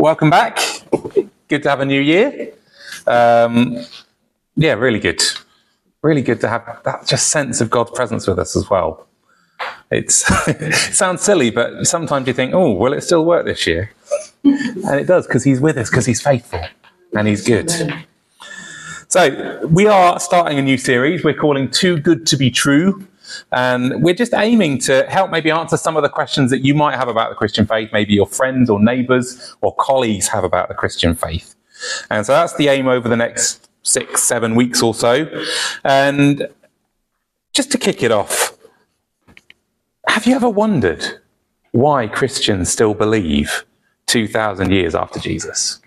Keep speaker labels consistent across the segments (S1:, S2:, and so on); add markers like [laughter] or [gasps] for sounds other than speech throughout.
S1: welcome back. Good to have a new year. Um, yeah, really good. Really good to have that just sense of God's presence with us as well. It's, it [laughs] sounds silly, but sometimes you think, oh, will it still work this year? And it does because He's with us, because He's faithful and He's good. So, we are starting a new series we're calling Too Good to Be True. And we're just aiming to help maybe answer some of the questions that you might have about the Christian faith, maybe your friends or neighbors or colleagues have about the Christian faith. And so that's the aim over the next six, seven weeks or so. And just to kick it off, have you ever wondered why Christians still believe 2,000 years after Jesus?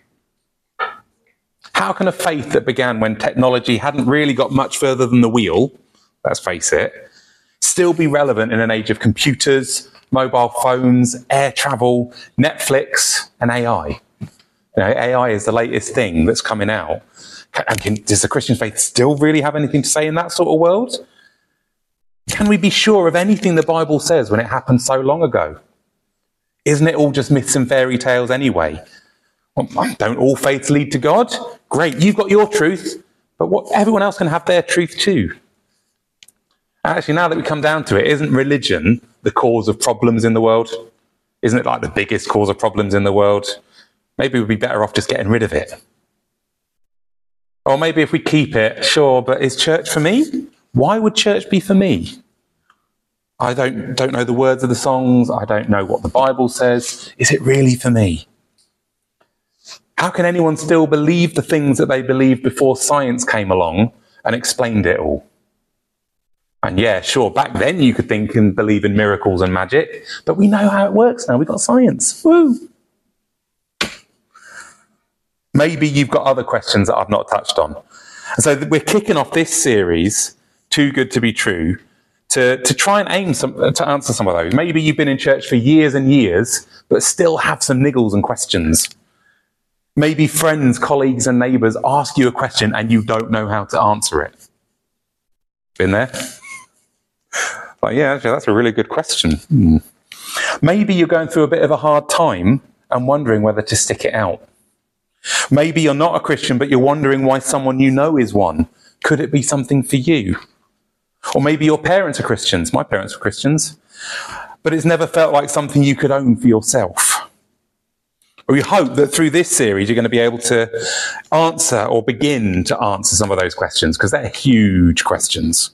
S1: How can a faith that began when technology hadn't really got much further than the wheel, let's face it, still be relevant in an age of computers, mobile phones, air travel, Netflix, and AI. You know, AI is the latest thing that's coming out. And can, does the Christian faith still really have anything to say in that sort of world? Can we be sure of anything the Bible says when it happened so long ago? Isn't it all just myths and fairy tales anyway? Well, don't all faiths lead to God? Great, you've got your truth, but what, everyone else can have their truth too. Actually, now that we come down to it, isn't religion the cause of problems in the world? Isn't it like the biggest cause of problems in the world? Maybe we'd be better off just getting rid of it. Or maybe if we keep it, sure, but is church for me? Why would church be for me? I don't, don't know the words of the songs. I don't know what the Bible says. Is it really for me? How can anyone still believe the things that they believed before science came along and explained it all? And yeah, sure, back then you could think and believe in miracles and magic, but we know how it works now. We've got science. Woo! Maybe you've got other questions that I've not touched on. And so we're kicking off this series, Too Good to Be True, to, to try and aim some, uh, to answer some of those. Maybe you've been in church for years and years, but still have some niggles and questions. Maybe friends, colleagues, and neighbors ask you a question and you don't know how to answer it. Been there? Like, yeah, actually, that's a really good question. Hmm. Maybe you're going through a bit of a hard time and wondering whether to stick it out. Maybe you're not a Christian, but you're wondering why someone you know is one. Could it be something for you? Or maybe your parents are Christians. My parents were Christians. But it's never felt like something you could own for yourself. We hope that through this series, you're going to be able to answer or begin to answer some of those questions because they're huge questions.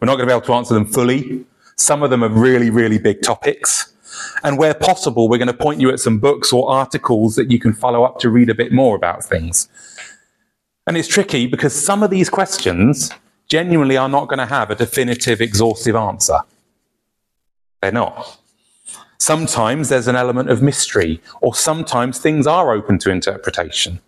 S1: We're not going to be able to answer them fully. Some of them are really, really big topics. And where possible, we're going to point you at some books or articles that you can follow up to read a bit more about things. And it's tricky because some of these questions genuinely are not going to have a definitive, exhaustive answer. They're not. Sometimes there's an element of mystery, or sometimes things are open to interpretation.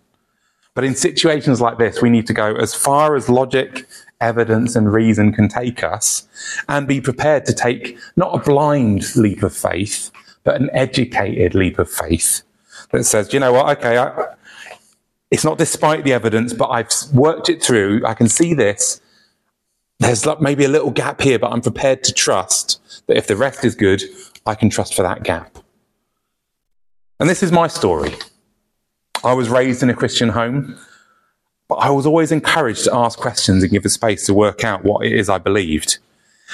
S1: But in situations like this, we need to go as far as logic evidence and reason can take us and be prepared to take not a blind leap of faith, but an educated leap of faith that says, you know what, okay, I, it's not despite the evidence, but I've worked it through. I can see this. There's maybe a little gap here, but I'm prepared to trust that if the rest is good, I can trust for that gap. And this is my story. I was raised in a Christian home. But I was always encouraged to ask questions and give the space to work out what it is I believed.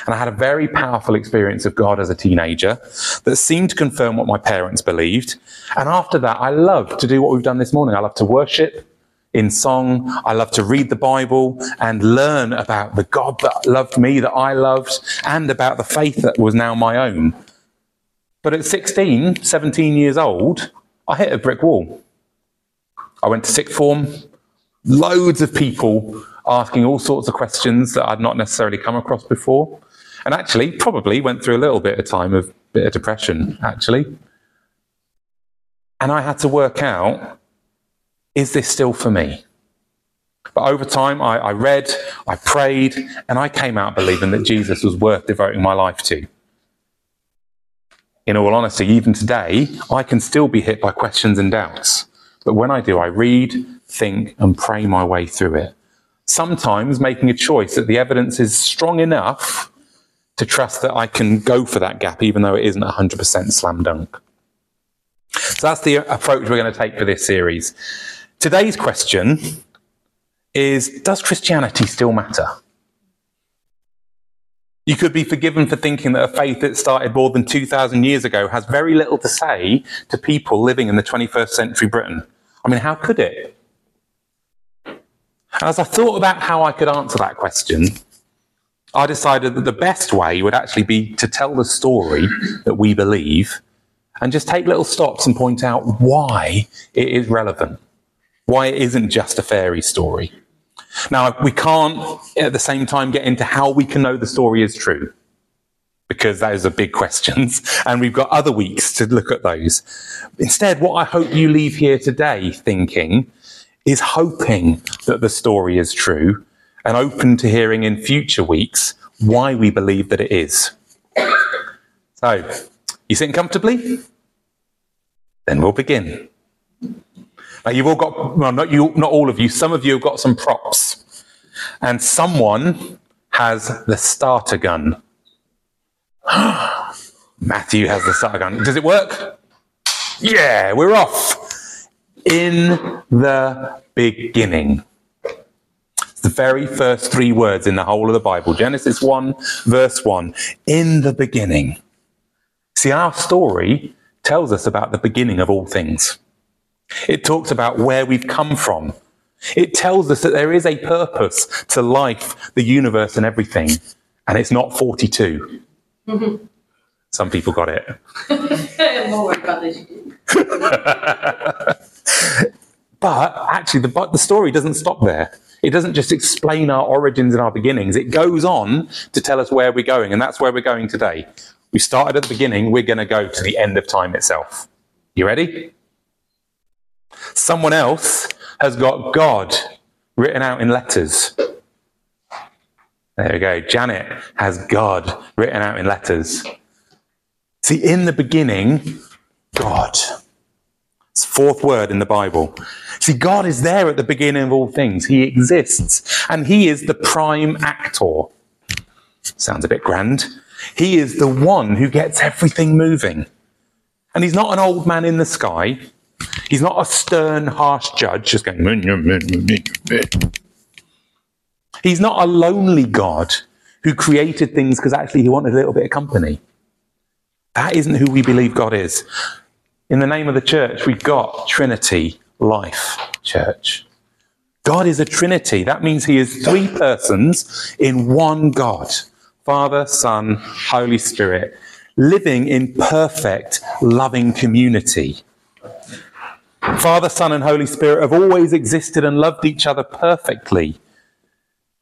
S1: And I had a very powerful experience of God as a teenager that seemed to confirm what my parents believed. And after that, I loved to do what we've done this morning. I love to worship in song. I love to read the Bible and learn about the God that loved me, that I loved, and about the faith that was now my own. But at 16, 17 years old, I hit a brick wall. I went to sixth form, loads of people asking all sorts of questions that I'd not necessarily come across before. And actually, probably went through a little bit of time of bit of depression, actually. And I had to work out is this still for me? But over time, I, I read, I prayed, and I came out believing that Jesus was worth devoting my life to. In all honesty, even today, I can still be hit by questions and doubts. But when I do, I read, think, and pray my way through it. Sometimes making a choice that the evidence is strong enough to trust that I can go for that gap, even though it isn't 100% slam dunk. So that's the approach we're going to take for this series. Today's question is Does Christianity still matter? You could be forgiven for thinking that a faith that started more than 2,000 years ago has very little to say to people living in the 21st century Britain. I mean, how could it? And as I thought about how I could answer that question, I decided that the best way would actually be to tell the story that we believe and just take little stops and point out why it is relevant, why it isn't just a fairy story. Now, we can't at the same time get into how we can know the story is true, because those are big [laughs] questions, and we've got other weeks to look at those. Instead, what I hope you leave here today thinking is hoping that the story is true and open to hearing in future weeks why we believe that it is. So, you sitting comfortably? Then we'll begin. Now, you've all got, well, not, you, not all of you, some of you have got some props. And someone has the starter gun. [gasps] Matthew has the starter gun. Does it work? Yeah, we're off. In the beginning. It's the very first three words in the whole of the Bible. Genesis 1, verse 1. In the beginning. See, our story tells us about the beginning of all things. It talks about where we've come from. It tells us that there is a purpose to life, the universe, and everything. And it's not 42. Mm-hmm. [laughs] Some people got it. [laughs] [laughs] but actually, the, the story doesn't stop there. It doesn't just explain our origins and our beginnings. It goes on to tell us where we're going. And that's where we're going today. We started at the beginning. We're going to go to the end of time itself. You ready? Someone else has got God written out in letters. There we go. Janet has God written out in letters. See, in the beginning, God. It's fourth word in the Bible. See, God is there at the beginning of all things. He exists. And He is the prime actor. Sounds a bit grand. He is the one who gets everything moving. And He's not an old man in the sky. He's not a stern, harsh judge just going, mmm, mmm, mmm, He's not a lonely God who created things because actually he wanted a little bit of company. That isn't who we believe God is. In the name of the church, we've got Trinity Life Church. God is a Trinity. That means he is three persons in one God Father, Son, Holy Spirit, living in perfect, loving community. Father, Son, and Holy Spirit have always existed and loved each other perfectly.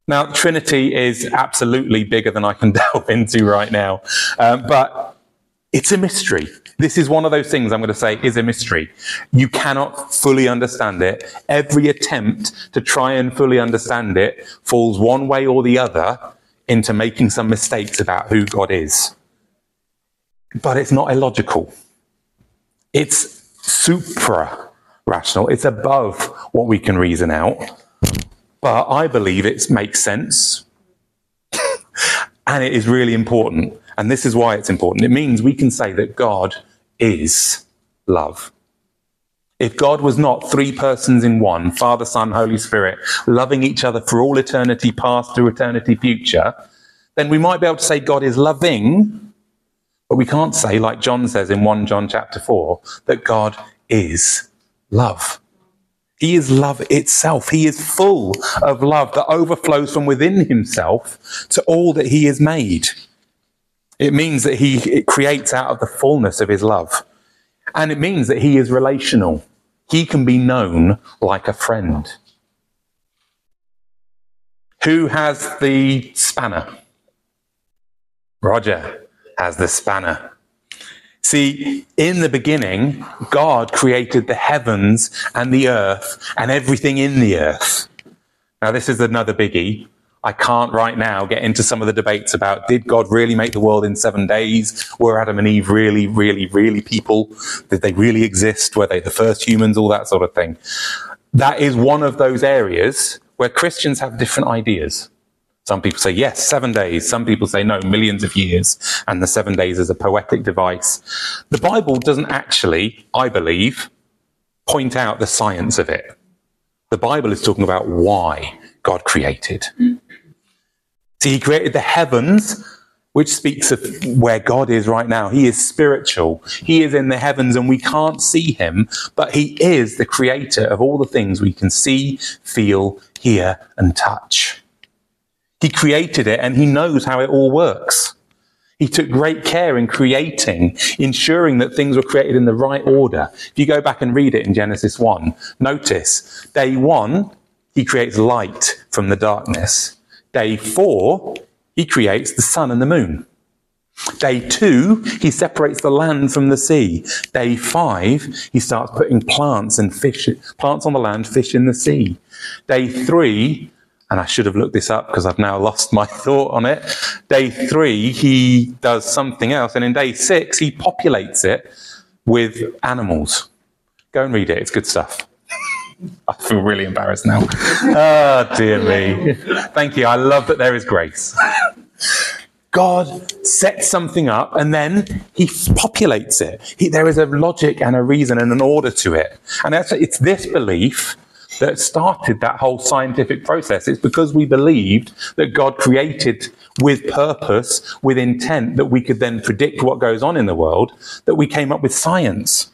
S1: Now, Trinity is absolutely bigger than I can [laughs] delve into right now, um, but it's a mystery. This is one of those things I'm going to say is a mystery. You cannot fully understand it. Every attempt to try and fully understand it falls one way or the other into making some mistakes about who God is. But it's not illogical. It's supra rational. It's above what we can reason out. But I believe it makes sense. [laughs] and it is really important. And this is why it's important. It means we can say that God is love. If God was not three persons in one, Father, Son, Holy Spirit, loving each other for all eternity past to eternity future, then we might be able to say God is loving, but we can't say, like John says in 1 John chapter 4, that God is love. He is love itself. He is full of love that overflows from within himself to all that he has made. It means that he it creates out of the fullness of his love. And it means that he is relational. He can be known like a friend. Who has the spanner? Roger has the spanner. See, in the beginning, God created the heavens and the earth and everything in the earth. Now, this is another biggie. I can't right now get into some of the debates about did God really make the world in seven days? Were Adam and Eve really, really, really people? Did they really exist? Were they the first humans? All that sort of thing. That is one of those areas where Christians have different ideas. Some people say yes, seven days. Some people say no, millions of years. And the seven days is a poetic device. The Bible doesn't actually, I believe, point out the science of it. The Bible is talking about why God created. See, He created the heavens, which speaks of where God is right now. He is spiritual. He is in the heavens and we can't see Him, but He is the creator of all the things we can see, feel, hear, and touch. He created it and he knows how it all works. He took great care in creating, ensuring that things were created in the right order. If you go back and read it in Genesis 1, notice day one, he creates light from the darkness. Day four, he creates the sun and the moon. Day two, he separates the land from the sea. Day five, he starts putting plants and fish, plants on the land, fish in the sea. Day three, and I should have looked this up because I've now lost my [laughs] thought on it. Day three, he does something else. And in day six, he populates it with animals. Go and read it, it's good stuff. I feel really embarrassed now. [laughs] oh, dear me. Thank you. I love that there is grace. God sets something up and then he populates it. He, there is a logic and a reason and an order to it. And it's this belief that started that whole scientific process. It's because we believed that God created with purpose, with intent, that we could then predict what goes on in the world, that we came up with science.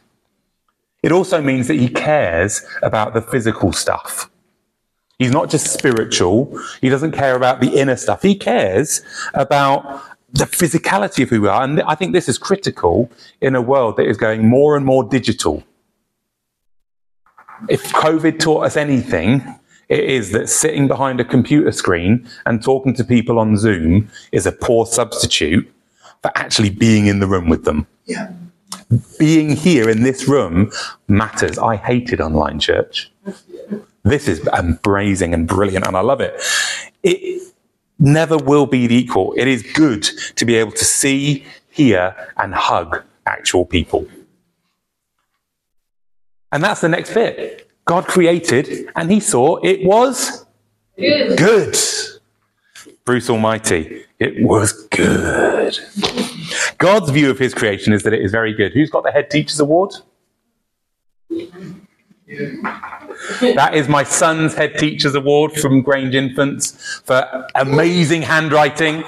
S1: It also means that he cares about the physical stuff. He's not just spiritual. He doesn't care about the inner stuff. He cares about the physicality of who we are. And I think this is critical in a world that is going more and more digital if COVID taught us anything, it is that sitting behind a computer screen and talking to people on Zoom is a poor substitute for actually being in the room with them.
S2: Yeah.
S1: Being here in this room matters. I hated online church. This is amazing and brilliant, and I love it. It never will be the equal. It is good to be able to see, hear, and hug actual people. And that's the next bit. God created and he saw it was
S2: good.
S1: good. Bruce Almighty, it was good. God's view of his creation is that it is very good. Who's got the Head Teachers Award? That is my son's Head Teachers Award from Grange Infants for amazing handwriting.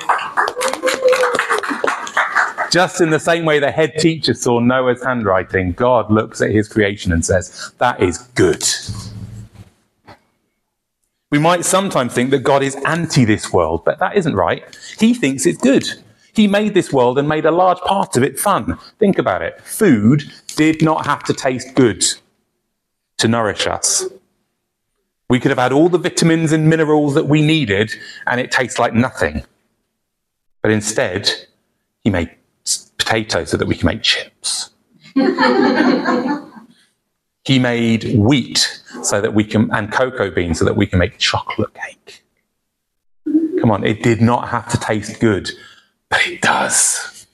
S1: Just in the same way the head teacher saw Noah's handwriting, God looks at his creation and says, That is good. We might sometimes think that God is anti this world, but that isn't right. He thinks it's good. He made this world and made a large part of it fun. Think about it. Food did not have to taste good to nourish us. We could have had all the vitamins and minerals that we needed, and it tastes like nothing. But instead, he made potatoes so that we can make chips. [laughs] he made wheat so that we can, and cocoa beans so that we can make chocolate cake. Come on, it did not have to taste good, but it does.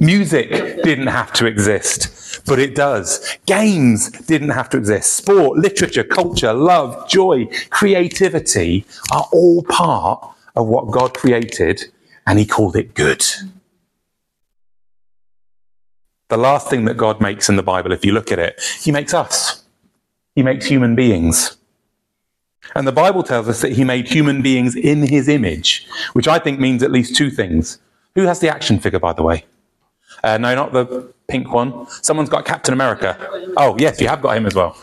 S1: Music didn't have to exist, but it does. Games didn't have to exist. Sport, literature, culture, love, joy, creativity are all part of what God created, and He called it good. The last thing that God makes in the Bible, if you look at it, He makes us. He makes human beings. And the Bible tells us that He made human beings in His image, which I think means at least two things. Who has the action figure, by the way? Uh, no, not the pink one. Someone's got Captain America. Oh, yes, you have got him as well.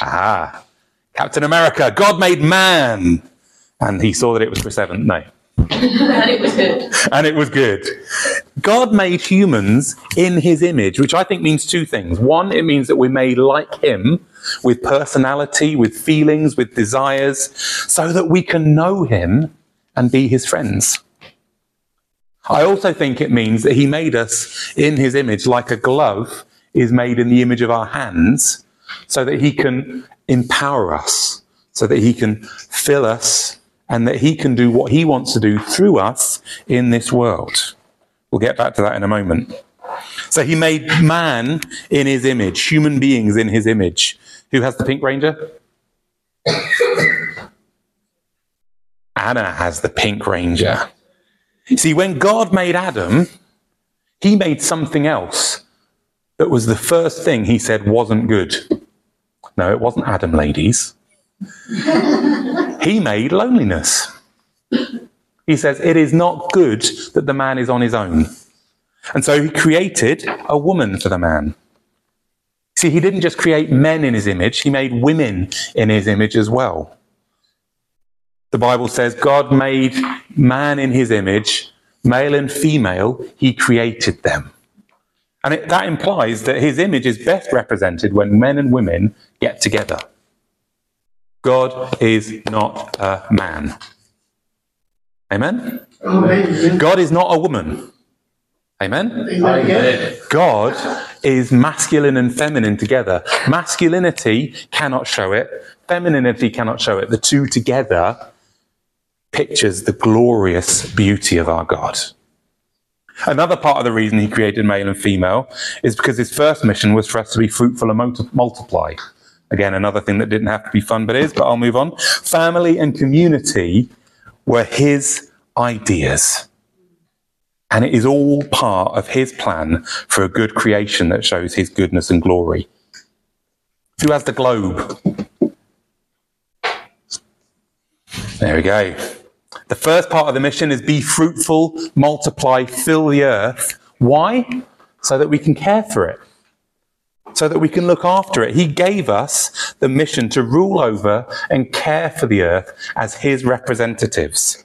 S1: Ah, Captain America. God made man. And he saw that it was for seven. No,
S2: and [laughs] it was good.
S1: And it was good. God made humans in his image, which I think means two things. One, it means that we're made like him with personality, with feelings, with desires, so that we can know him and be his friends. I also think it means that he made us in his image like a glove is made in the image of our hands so that he can empower us, so that he can fill us and that he can do what he wants to do through us in this world. We'll get back to that in a moment. So he made man in his image, human beings in his image. Who has the Pink Ranger? Anna has the pink ranger. See, when God made Adam, he made something else that was the first thing he said wasn't good. No, it wasn't Adam, ladies. he made loneliness. He says, It is not good that the man is on his own. And so he created a woman for the man. See, he didn't just create men in his image, he made women in his image as well. The Bible says God made man in his image, male and female, he created them. And it, that implies that his image is best represented when men and women get together. God is not a man. Amen?
S3: Amen.
S1: God is not a woman. Amen?
S3: Amen.
S1: God is masculine and feminine together. Masculinity cannot show it, femininity cannot show it. The two together pictures the glorious beauty of our God. Another part of the reason he created male and female is because his first mission was for us to be fruitful and multi- multiply. Again, another thing that didn't have to be fun, but is, but I'll move on. Family and community were his ideas. And it is all part of his plan for a good creation that shows his goodness and glory. Who has the globe? There we go. The first part of the mission is be fruitful, multiply, fill the earth. Why? So that we can care for it. So that we can look after it. He gave us the mission to rule over and care for the earth as his representatives.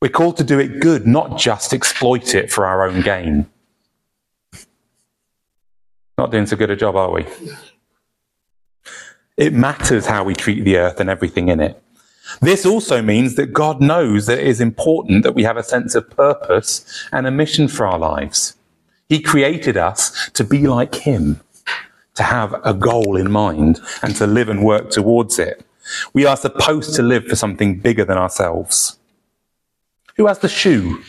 S1: We're called to do it good, not just exploit it for our own gain. Not doing so good a job, are we? It matters how we treat the earth and everything in it. This also means that God knows that it is important that we have a sense of purpose and a mission for our lives. He created us to be like Him, to have a goal in mind and to live and work towards it. We are supposed to live for something bigger than ourselves. Who has the shoe?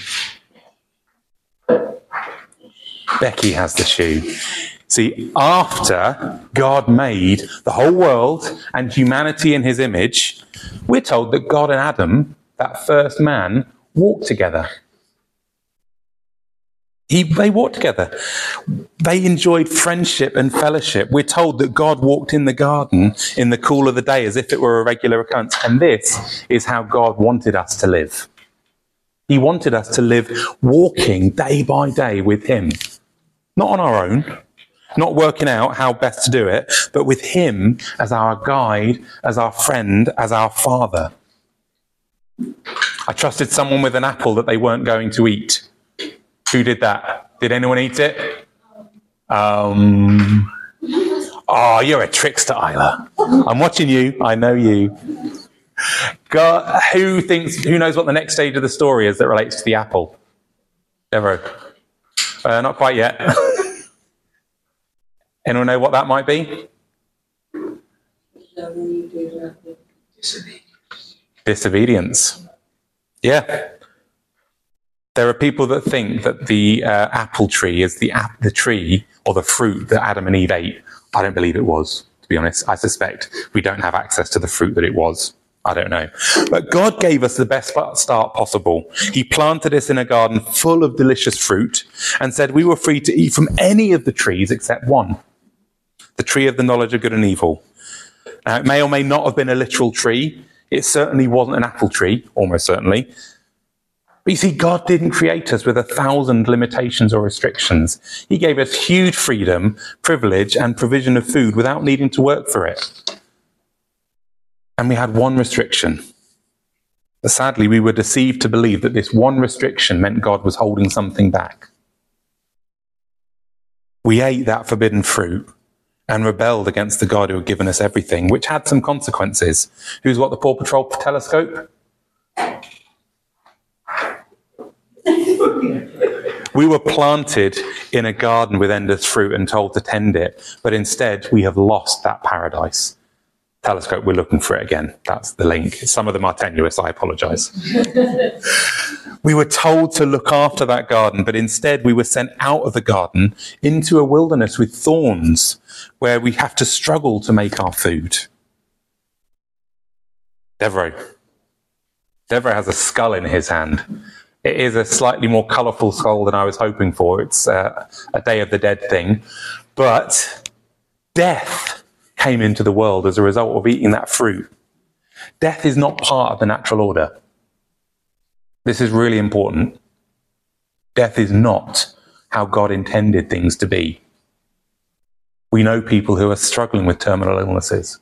S1: Becky has the shoe. See, after God made the whole world and humanity in his image, we're told that God and Adam, that first man, walked together. He, they walked together. They enjoyed friendship and fellowship. We're told that God walked in the garden in the cool of the day as if it were a regular occurrence. And this is how God wanted us to live. He wanted us to live walking day by day with Him, not on our own, not working out how best to do it, but with Him as our guide, as our friend, as our Father. I trusted someone with an apple that they weren't going to eat. Who did that? Did anyone eat it? Um, oh, you're a trickster, Isla. I'm watching you. I know you. God, who thinks? Who knows what the next stage of the story is that relates to the apple? Devo. Uh, not quite yet. [laughs] Anyone know what that might be? Disobedience. Yeah. There are people that think that the uh, apple tree is the ap- the tree or the fruit that Adam and Eve ate. I don't believe it was, to be honest. I suspect we don't have access to the fruit that it was. I don't know. But God gave us the best start possible. He planted us in a garden full of delicious fruit and said we were free to eat from any of the trees except one the tree of the knowledge of good and evil. Now, it may or may not have been a literal tree. It certainly wasn't an apple tree, almost certainly. But you see, God didn't create us with a thousand limitations or restrictions. He gave us huge freedom, privilege, and provision of food without needing to work for it. And we had one restriction. But sadly, we were deceived to believe that this one restriction meant God was holding something back. We ate that forbidden fruit and rebelled against the God who had given us everything, which had some consequences. Who's what the Paw Patrol telescope? we were planted in a garden with endless fruit and told to tend it, but instead we have lost that paradise. Telescope, we're looking for it again. That's the link. Some of them are tenuous, I apologize. [laughs] we were told to look after that garden, but instead we were sent out of the garden into a wilderness with thorns where we have to struggle to make our food. Devereaux. Deborah has a skull in his hand. It is a slightly more colourful skull than I was hoping for. It's uh, a Day of the Dead thing. But death came into the world as a result of eating that fruit. Death is not part of the natural order. This is really important. Death is not how God intended things to be. We know people who are struggling with terminal illnesses.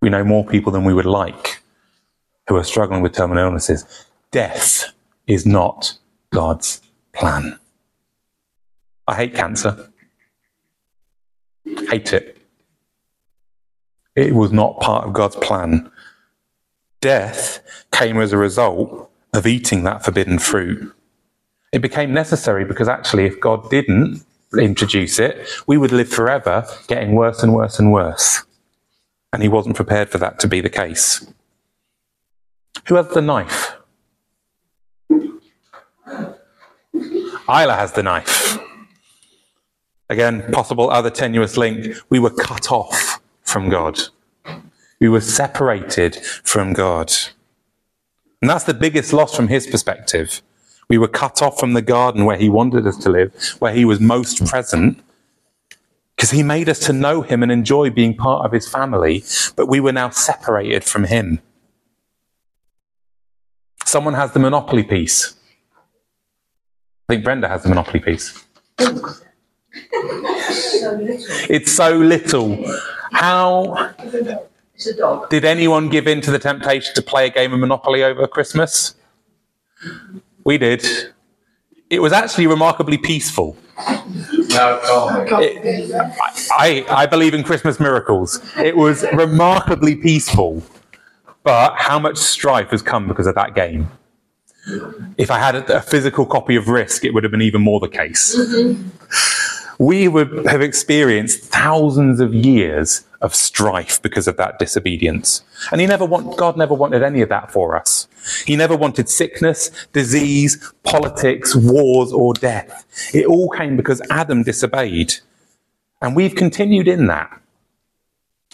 S1: We know more people than we would like who are struggling with terminal illnesses. Death is not God's plan. I hate cancer. Hate it. It was not part of God's plan. Death came as a result of eating that forbidden fruit. It became necessary because actually, if God didn't introduce it, we would live forever getting worse and worse and worse. And he wasn't prepared for that to be the case. Who has the knife? Isla has the knife. Again, possible other tenuous link. We were cut off from God. We were separated from God. And that's the biggest loss from his perspective. We were cut off from the garden where he wanted us to live, where he was most present, because he made us to know him and enjoy being part of his family, but we were now separated from him. Someone has the monopoly piece. I think Brenda has the monopoly piece. [laughs] It's so little. How
S2: It's a dog.
S1: did anyone give in to the temptation to play a game of Monopoly over Christmas? We did. It was actually remarkably peaceful.
S4: No, oh,
S1: It- I, I believe in Christmas miracles. It was remarkably peaceful. But how much strife has come because of that game? If I had a, a physical copy of Risk, it would have been even more the case. Mm-hmm. We would have experienced thousands of years of strife because of that disobedience. And he never want, God never wanted any of that for us. He never wanted sickness, disease, politics, wars, or death. It all came because Adam disobeyed. And we've continued in that.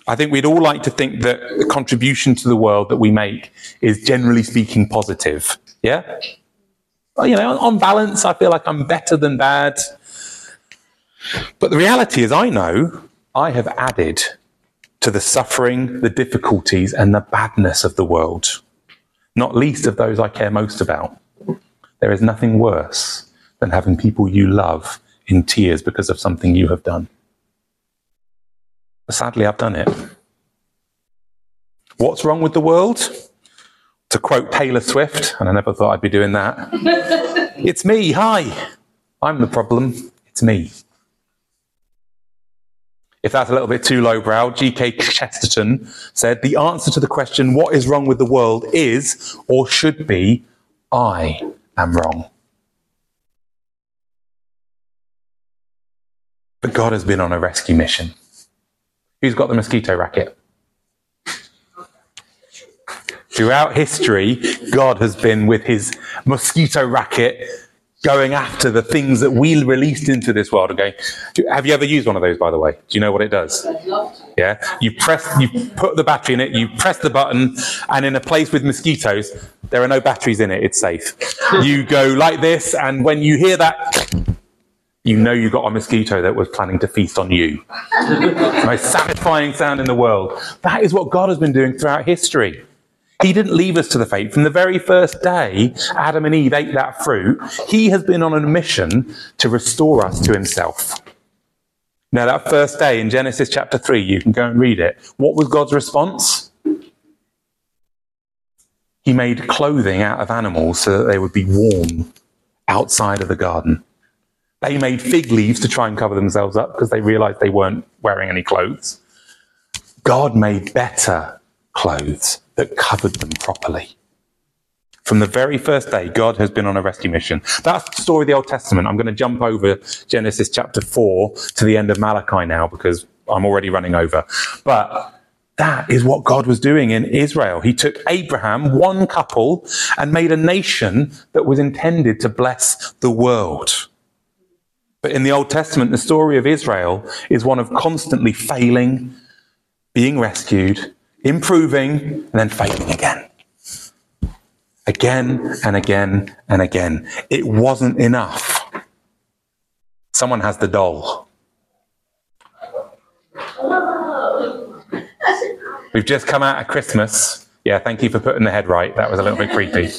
S1: I think we'd all like to think that the contribution to the world that we make is generally speaking positive. Yeah? Well, you know, on balance, I feel like I'm better than bad. But the reality is, I know I have added to the suffering, the difficulties, and the badness of the world, not least of those I care most about. There is nothing worse than having people you love in tears because of something you have done. But sadly, I've done it. What's wrong with the world? To quote Taylor Swift, and I never thought I'd be doing that. [laughs] it's me. Hi. I'm the problem. It's me. If that's a little bit too lowbrow, G.K. Chesterton said the answer to the question, what is wrong with the world, is or should be, I am wrong. But God has been on a rescue mission. Who's got the mosquito racket? Throughout history, God has been with his mosquito racket going after the things that we released into this world. Okay, have you ever used one of those? By the way, do you know what it does?
S2: I'd love to.
S1: Yeah, you press, you put the battery in it, you press the button, and in a place with mosquitoes, there are no batteries in it. It's safe. [laughs] You go like this, and when you hear that, you know you got a mosquito that was planning to feast on you. [laughs] Most satisfying sound in the world. That is what God has been doing throughout history. He didn't leave us to the fate. From the very first day Adam and Eve ate that fruit, he has been on a mission to restore us to himself. Now, that first day in Genesis chapter 3, you can go and read it. What was God's response? He made clothing out of animals so that they would be warm outside of the garden. They made fig leaves to try and cover themselves up because they realized they weren't wearing any clothes. God made better clothes that covered them properly. From the very first day, God has been on a rescue mission. That's the story of the Old Testament. I'm going to jump over Genesis chapter 4 to the end of Malachi now because I'm already running over. But that is what God was doing in Israel. He took Abraham, one couple, and made a nation that was intended to bless the world. But in the Old Testament, the story of Israel is one of constantly failing, being rescued, improving, and then failing again. again and again and again. It wasn't enough. Someone has the doll. We've just come out of Christmas. Yeah, thank you for putting the head right. That was a little bit creepy.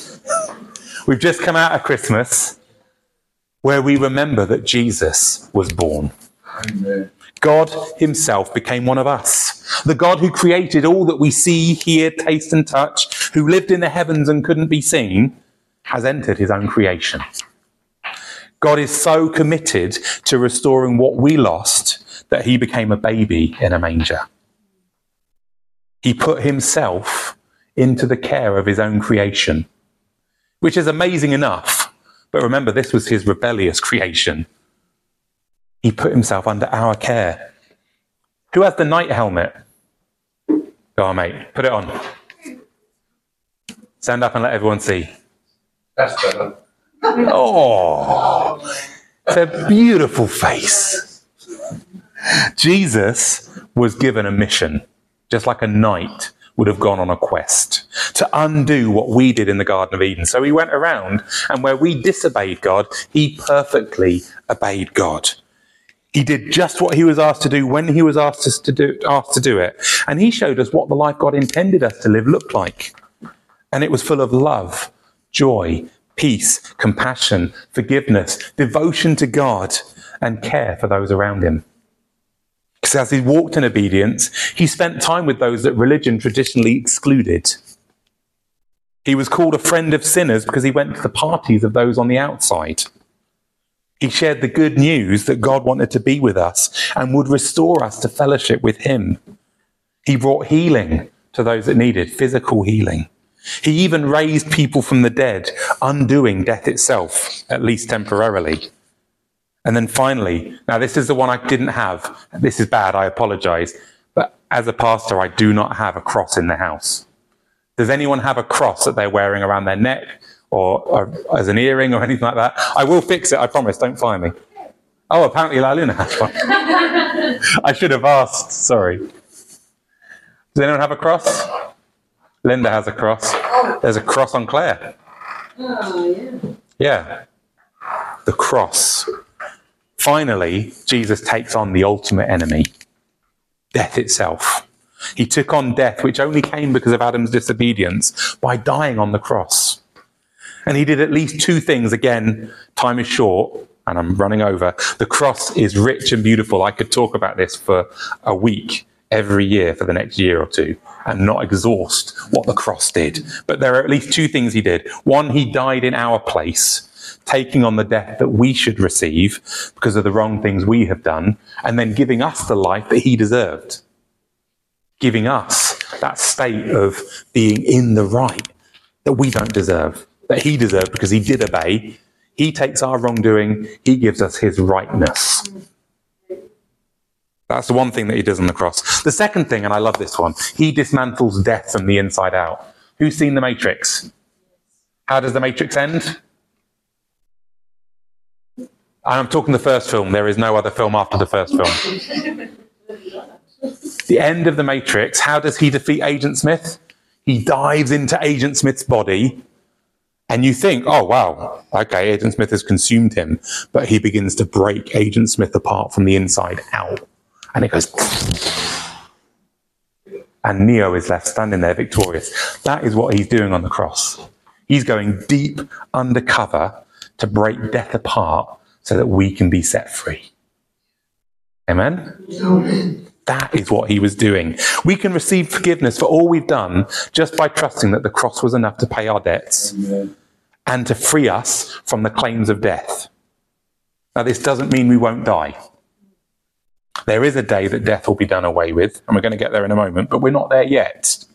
S1: We've just come out of Christmas where we remember that Jesus was born.
S4: Amen.
S1: God Himself became one of us. The God who created all that we see, hear, taste, and touch, who lived in the heavens and couldn't be seen, has entered His own creation. God is so committed to restoring what we lost that He became a baby in a manger. He put Himself into the care of His own creation, which is amazing enough. But remember, this was His rebellious creation. He put himself under our care. Who has the knight helmet? Go on, mate. Put it on. Stand up and let everyone see.
S4: That's better.
S1: Oh, it's a beautiful face. Jesus was given a mission, just like a knight would have gone on a quest to undo what we did in the Garden of Eden. So he went around, and where we disobeyed God, he perfectly obeyed God. He did just what he was asked to do when he was asked to do asked to do it. And he showed us what the life God intended us to live looked like. And it was full of love, joy, peace, compassion, forgiveness, devotion to God, and care for those around him. Because as he walked in obedience, he spent time with those that religion traditionally excluded. He was called a friend of sinners because he went to the parties of those on the outside. He shared the good news that God wanted to be with us and would restore us to fellowship with Him. He brought healing to those that needed physical healing. He even raised people from the dead, undoing death itself, at least temporarily. And then finally, now this is the one I didn't have. This is bad, I apologize. But as a pastor, I do not have a cross in the house. Does anyone have a cross that they're wearing around their neck or, or, as an earring or anything like that. I will fix it, I promise, don't fire me. Oh, apparently Laluna has one. [laughs] I should have asked, sorry. Does anyone have a cross? Linda has a cross. There's a cross on Claire.
S2: Oh, yeah.
S1: Yeah. The cross. Finally, Jesus takes on the ultimate enemy death itself. He took on death, which only came because of Adam's disobedience, by dying on the cross. And he did at least two things. Again, time is short and I'm running over. The cross is rich and beautiful. I could talk about this for a week every year for the next year or two and not exhaust what the cross did. But there are at least two things he did. One, he died in our place, taking on the death that we should receive because of the wrong things we have done, and then giving us the life that he deserved. Giving us that state of being in the right that we don't deserve that he deserved because he did obey. He takes our wrongdoing, he gives us his rightness. That's the one thing that he does on the cross. The second thing, and I love this one, he dismantles death from the inside out. Who's seen The Matrix? How does The Matrix end? I'm talking the first film. There is no other film after the first film. [laughs] the end of The Matrix, how does he defeat Agent Smith? He dives into Agent Smith's body and you think, oh, wow, okay, Agent Smith has consumed him. But he begins to break Agent Smith apart from the inside out. And it goes. And Neo is left standing there victorious. That is what he's doing on the cross. He's going deep undercover to break death apart so that we can be set free. Amen?
S3: Amen.
S1: That is what he was doing. We can receive forgiveness for all we've done just by trusting that the cross was enough to pay our debts
S4: Amen.
S1: and to free us from the claims of death. Now, this doesn't mean we won't die. There is a day that death will be done away with, and we're going to get there in a moment, but we're not there yet.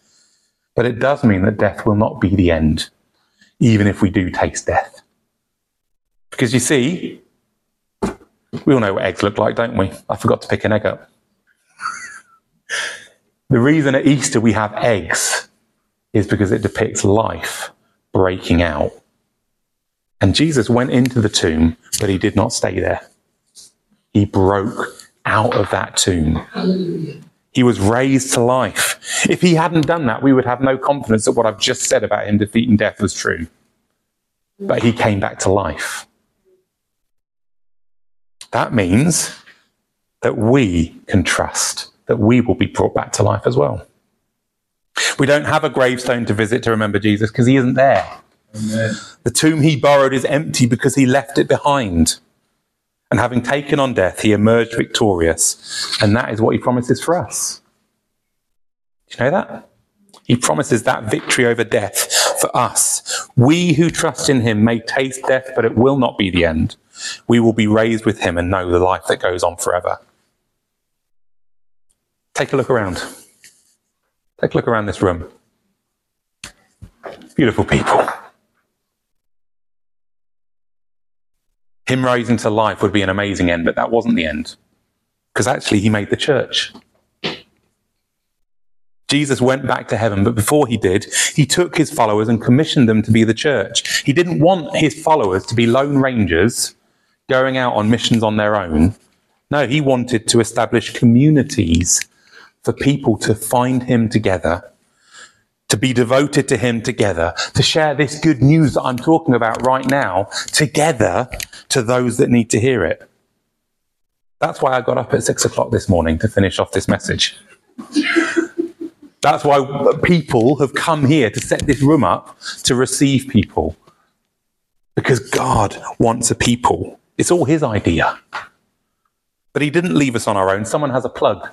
S1: But it does mean that death will not be the end, even if we do taste death. Because you see, we all know what eggs look like, don't we? I forgot to pick an egg up. The reason at Easter we have eggs is because it depicts life breaking out. And Jesus went into the tomb, but he did not stay there. He broke out of that tomb. He was raised to life. If he hadn't done that, we would have no confidence that what I've just said about him defeating death was true. But he came back to life. That means that we can trust that we will be brought back to life as well. We don't have a gravestone to visit to remember Jesus because he isn't there.
S4: Amen.
S1: The tomb he borrowed is empty because he left it behind. And having taken on death, he emerged victorious. And that is what he promises for us. Do you know that? He promises that victory over death for us. We who trust in him may taste death, but it will not be the end. We will be raised with him and know the life that goes on forever. Take a look around. Take a look around this room. Beautiful people. Him rising to life would be an amazing end, but that wasn't the end. Because actually, he made the church. Jesus went back to heaven, but before he did, he took his followers and commissioned them to be the church. He didn't want his followers to be lone rangers going out on missions on their own. No, he wanted to establish communities for people to find him together, to be devoted to him together, to share this good news that I'm talking about right now together to those that need to hear it. That's why I got up at six o'clock this morning to finish off this message. That's why people have come here to set this room up to receive people. Because God wants a people. It's all His idea. But He didn't leave us on our own. Someone has a plug.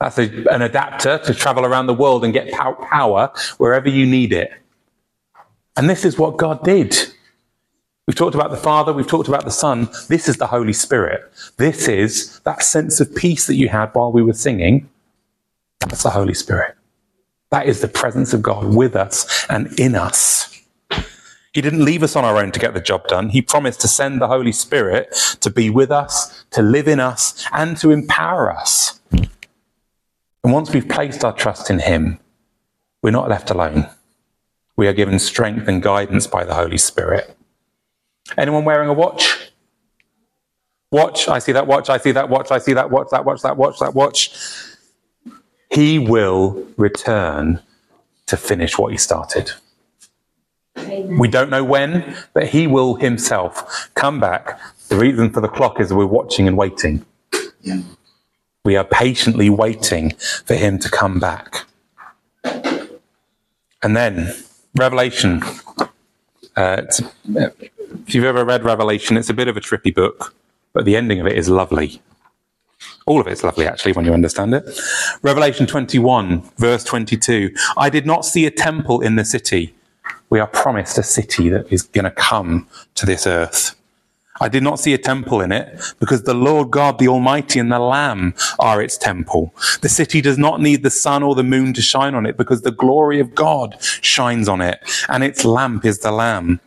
S1: That's a, an adapter to travel around the world and get power wherever you need it. And this is what God did. We've talked about the Father, we've talked about the Son. This is the Holy Spirit. This is that sense of peace that you had while we were singing. That's the Holy Spirit. That is the presence of God with us and in us. He didn't leave us on our own to get the job done. He promised to send the Holy Spirit to be with us, to live in us, and to empower us. And once we've placed our trust in Him, we're not left alone. We are given strength and guidance by the Holy Spirit. Anyone wearing a watch? Watch, I see that watch, I see that watch, I see that watch, that watch, that watch, that watch. He will return to finish what he started.
S2: Amen.
S1: We don't know when, but he will himself come back. The reason for the clock is we're watching and waiting. We are patiently waiting for him to come back. And then, Revelation. Uh, if you've ever read Revelation, it's a bit of a trippy book, but the ending of it is lovely. All of it's lovely, actually, when you understand it. Revelation 21, verse 22. I did not see a temple in the city. We are promised a city that is going to come to this earth. I did not see a temple in it because the Lord God, the Almighty, and the Lamb are its temple. The city does not need the sun or the moon to shine on it because the glory of God shines on it, and its lamp is the Lamb.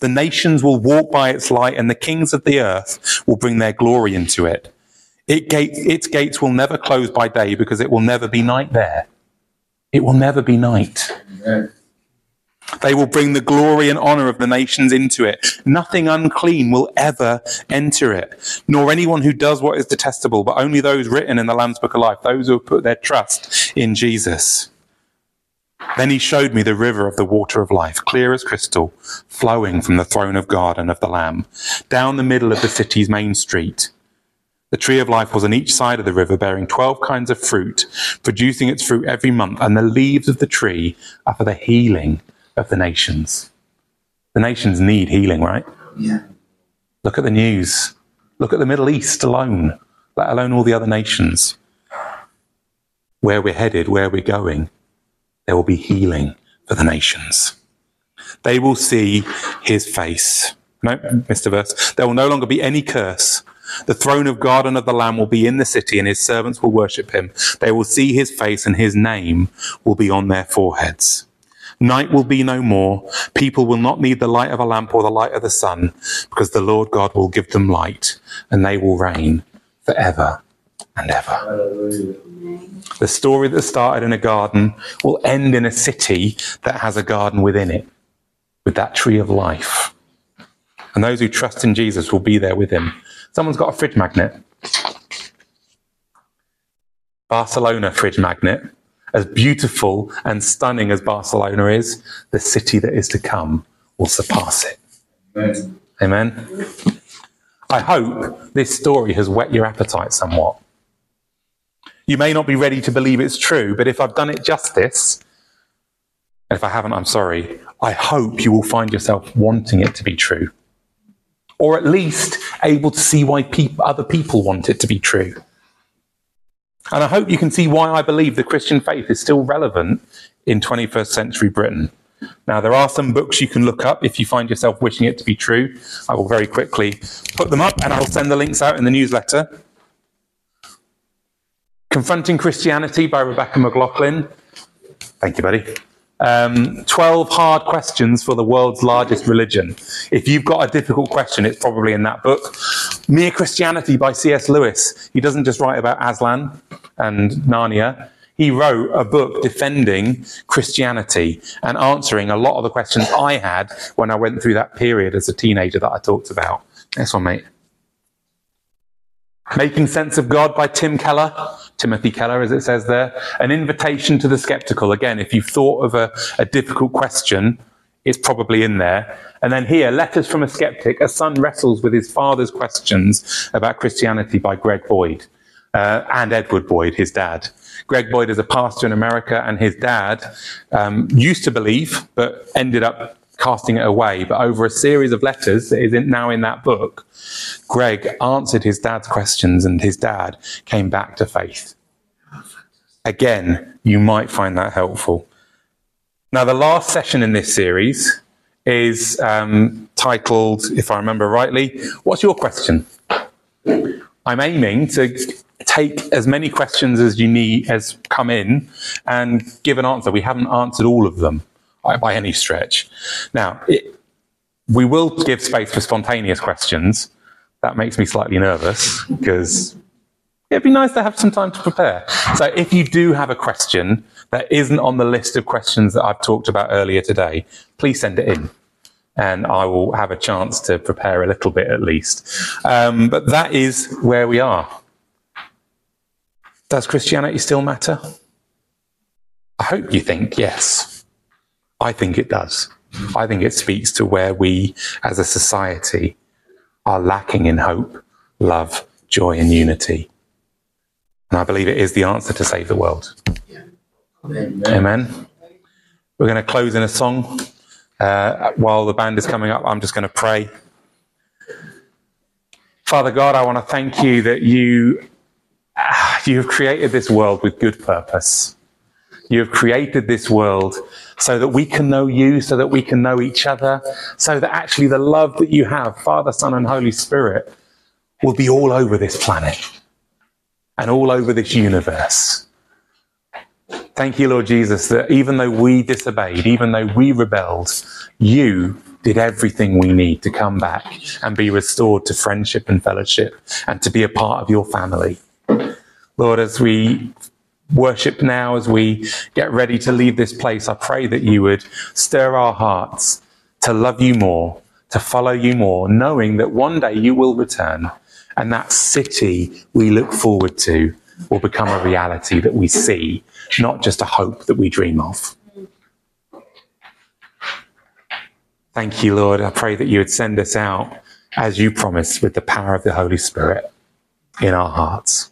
S1: The nations will walk by its light, and the kings of the earth will bring their glory into it. It gate, its gates will never close by day because it will never be night there. It will never be night.
S4: Amen.
S1: They will bring the glory and honor of the nations into it. Nothing unclean will ever enter it, nor anyone who does what is detestable, but only those written in the Lamb's Book of Life, those who have put their trust in Jesus. Then he showed me the river of the water of life, clear as crystal, flowing from the throne of God and of the Lamb, down the middle of the city's main street. The tree of life was on each side of the river, bearing twelve kinds of fruit, producing its fruit every month, and the leaves of the tree are for the healing of the nations. The nations need healing, right?
S3: Yeah.
S1: Look at the news. Look at the Middle East alone, let alone all the other nations. Where we're headed, where we're going, there will be healing for the nations. They will see his face. No, Mr. Verse. There will no longer be any curse. The throne of God and of the Lamb will be in the city, and his servants will worship him. They will see his face, and his name will be on their foreheads. Night will be no more. People will not need the light of a lamp or the light of the sun, because the Lord God will give them light, and they will reign forever and ever. The story that started in a garden will end in a city that has a garden within it, with that tree of life. And those who trust in Jesus will be there with him. Someone's got a fridge magnet. Barcelona fridge magnet, as beautiful and stunning as Barcelona is, the city that is to come will surpass it.
S4: Amen.
S1: Amen. I hope this story has whet your appetite somewhat. You may not be ready to believe it's true, but if I've done it justice, and if I haven't, I'm sorry, I hope you will find yourself wanting it to be true. Or at least able to see why peop other people want it to be true. And I hope you can see why I believe the Christian faith is still relevant in 21st century Britain. Now, there are some books you can look up if you find yourself wishing it to be true. I will very quickly put them up and I'll send the links out in the newsletter. Confronting Christianity by Rebecca McLaughlin. Thank you, buddy. Um, 12 hard questions for the world's largest religion. If you've got a difficult question, it's probably in that book. Mere Christianity by C.S. Lewis. He doesn't just write about Aslan and Narnia. He wrote a book defending Christianity and answering a lot of the questions I had when I went through that period as a teenager that I talked about. Next one, mate. Making Sense of God by Tim Keller, Timothy Keller, as it says there. An invitation to the skeptical. Again, if you've thought of a, a difficult question, it's probably in there. And then here, Letters from a Skeptic. A son wrestles with his father's questions about Christianity by Greg Boyd uh, and Edward Boyd, his dad. Greg Boyd is a pastor in America, and his dad um, used to believe, but ended up casting it away. But over a series of letters that is in, now in that book, Greg answered his dad's questions, and his dad came back to faith. Again, you might find that helpful. Now, the last session in this series is um, titled, if I remember rightly, What's Your Question? I'm aiming to take as many questions as you need as come in and give an answer. We haven't answered all of them by, any stretch. Now, it, we will give space for spontaneous questions. That makes me slightly nervous because it'd be nice to have some time to prepare. So if you do have a question that isn't on the list of questions that I've talked about earlier today, please send it in. And I will have a chance to prepare a little bit at least. Um, but that is where we are. Does Christianity still matter? I hope you think yes. I think it does. I think it speaks to where we as a society are lacking in hope, love, joy, and unity. And I believe it is the answer to save the world.
S4: Amen.
S1: Amen. We're going to close in a song. Uh, while the band is coming up, I'm just going to pray. Father God, I want to thank you that you [sighs] you have created this world with good purpose. You have created this world so that we can know you, so that we can know each other, so that actually the love that you have, Father, Son, and Holy Spirit, will be all over this planet and all over this universe. Thank you, Lord Jesus, that even though we disobeyed, even though we rebelled, you did everything we need to come back and be restored to friendship and fellowship and to be a part of your family. Lord, as we worship now, as we get ready to leave this place, I pray that you would stir our hearts to love you more, to follow you more, knowing that one day you will return and that city we look forward to will become a reality that we see, not just a hope that we dream of. Thank you, Lord. I pray that you would send us out as you promised with the power of the Holy Spirit in our hearts.